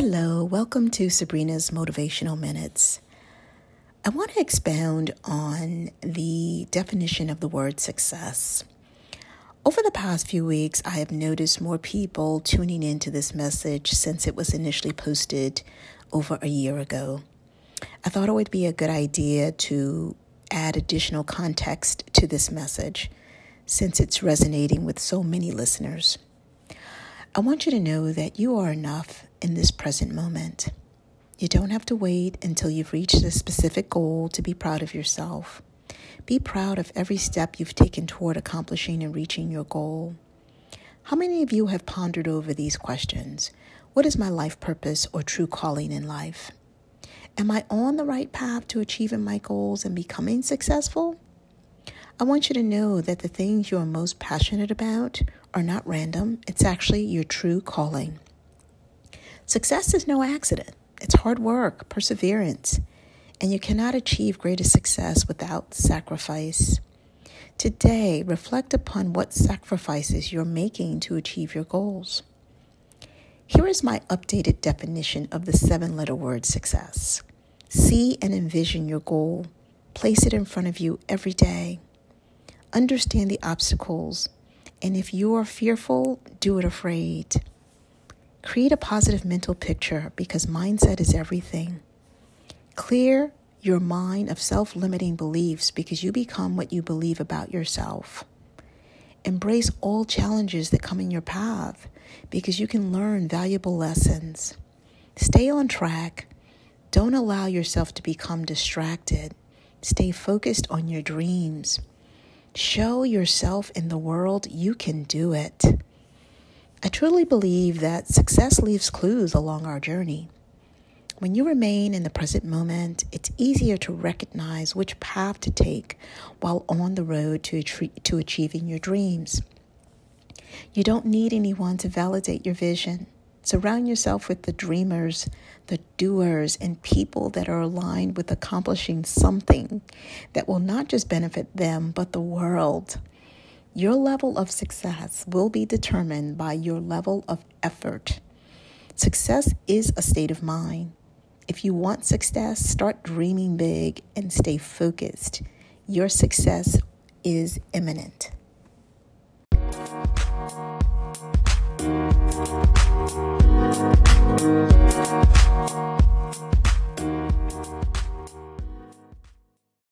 Hello, welcome to Sabrina's Motivational Minutes. I want to expound on the definition of the word success. Over the past few weeks, I have noticed more people tuning into this message since it was initially posted over a year ago. I thought it would be a good idea to add additional context to this message since it's resonating with so many listeners. I want you to know that you are enough in this present moment. You don't have to wait until you've reached a specific goal to be proud of yourself. Be proud of every step you've taken toward accomplishing and reaching your goal. How many of you have pondered over these questions? What is my life purpose or true calling in life? Am I on the right path to achieving my goals and becoming successful? I want you to know that the things you are most passionate about are not random, it's actually your true calling. Success is no accident, it's hard work, perseverance, and you cannot achieve greater success without sacrifice. Today, reflect upon what sacrifices you're making to achieve your goals. Here is my updated definition of the seven letter word success. See and envision your goal. Place it in front of you every day. Understand the obstacles, and if you are fearful, do it afraid. Create a positive mental picture because mindset is everything. Clear your mind of self limiting beliefs because you become what you believe about yourself. Embrace all challenges that come in your path because you can learn valuable lessons. Stay on track. Don't allow yourself to become distracted. Stay focused on your dreams. Show yourself in the world you can do it. I truly believe that success leaves clues along our journey. When you remain in the present moment, it's easier to recognize which path to take while on the road to, to achieving your dreams. You don't need anyone to validate your vision. Surround yourself with the dreamers, the doers, and people that are aligned with accomplishing something that will not just benefit them, but the world. Your level of success will be determined by your level of effort. Success is a state of mind. If you want success, start dreaming big and stay focused. Your success is imminent. Thank you.